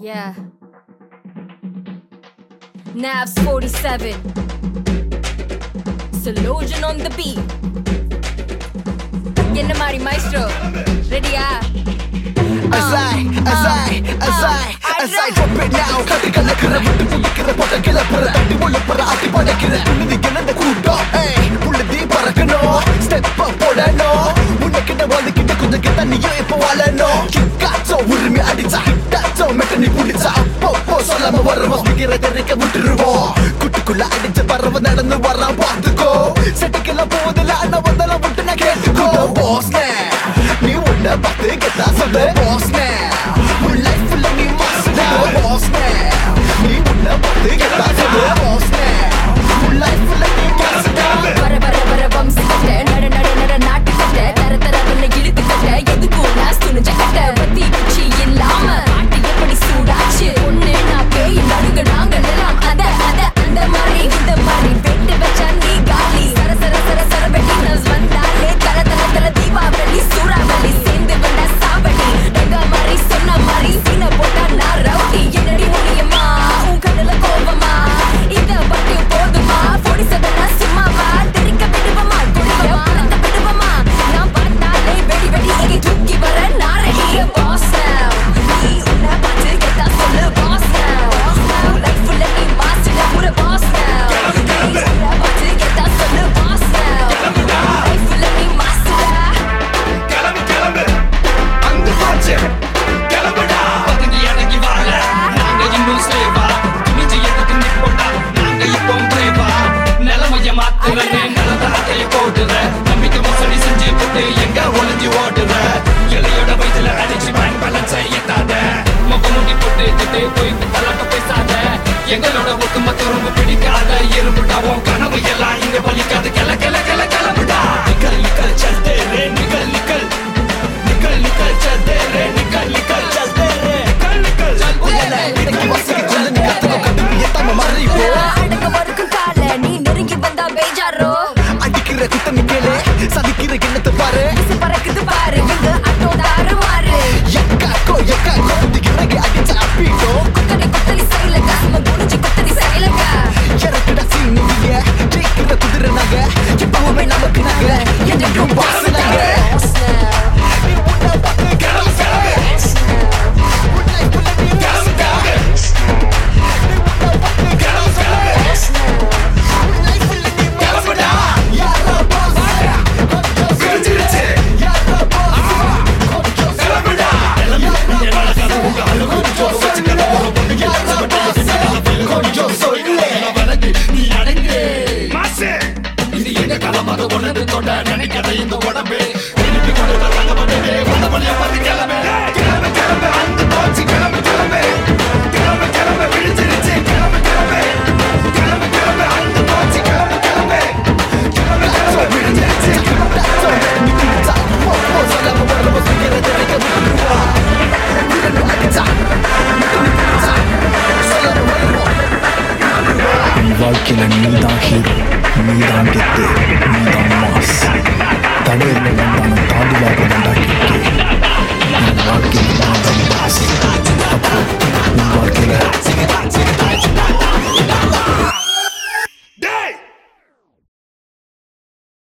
Yeah. Navs 47. Solution on the beat. என்ன மாதிரி maestro ரெடியா As I, as I, as I, as I drop it now கட்டு கலக்கிற விட்டு புடிக்கிற போட்ட கிளப்புற தட்டி ஒழுப்புற ஆட்டி படைக்கிற புழுதி கிளந்த கூட்டம் தெரிக்க விட்டுருவோம் குட்டுக்குள்ள அடிச்ச பறவை நடந்து வரான் பார்த்துக்கோ. செட்டுக்கெல்லாம் போதில்ல அண்ணா வந்தாலும் விட்டு நான் கேட்டுக்கோ. பாஸ் நீ உன்னை பார்த்து கெட்டா சொல்லு. பாஸ் உன் லைஃப்ல நீ மாசுடா. பாஸ் நீ உன்னை பார்த்து கெட்டா சொல்லு. எங்களோட ஒட்டுமொத்த ரொம்ப பிடிக்காத எறும்புடா உன் கனவு எல்லாம் இங்க பலிக்காது. கிள கிள கிள கிளம்புடா நிக்கல் நிக்கல் சத்தேரே நிக்கல் நிக்கல். நிக்கல் நிக்கல் சத்தேரே நிக்கல் நிக்கல் சத்தேரே நிக்கல் நிக்கல் சத்தேரே நிக்கல். நிக்கல் சத்தேரே சதிக்கிற கிண்ணத்தை பாரு. பறக்குது பாரு. அட்டோட தொட நினைக்காத இந்த உடம்பு திருப்பி கொண்டு வந்த பார்த்து கிளம்பு. கிளம்பு கிளம்பு அந்த போச்சு கிளம்பு கிளம்பு. கிளம்பு கிளம்பு விழிச்சிருச்சு கிளம்பு கிளம்பு. கிளம்பு கிளம்பு அந்த போச்சு கிளம்பு கிளம்பு. கிளம்பு கிளம்பு விழிச்சிருச்சு வாழ்க்கையில நீதான் ஹீரோ நீதான் கெத்து நீதான் மாஸ்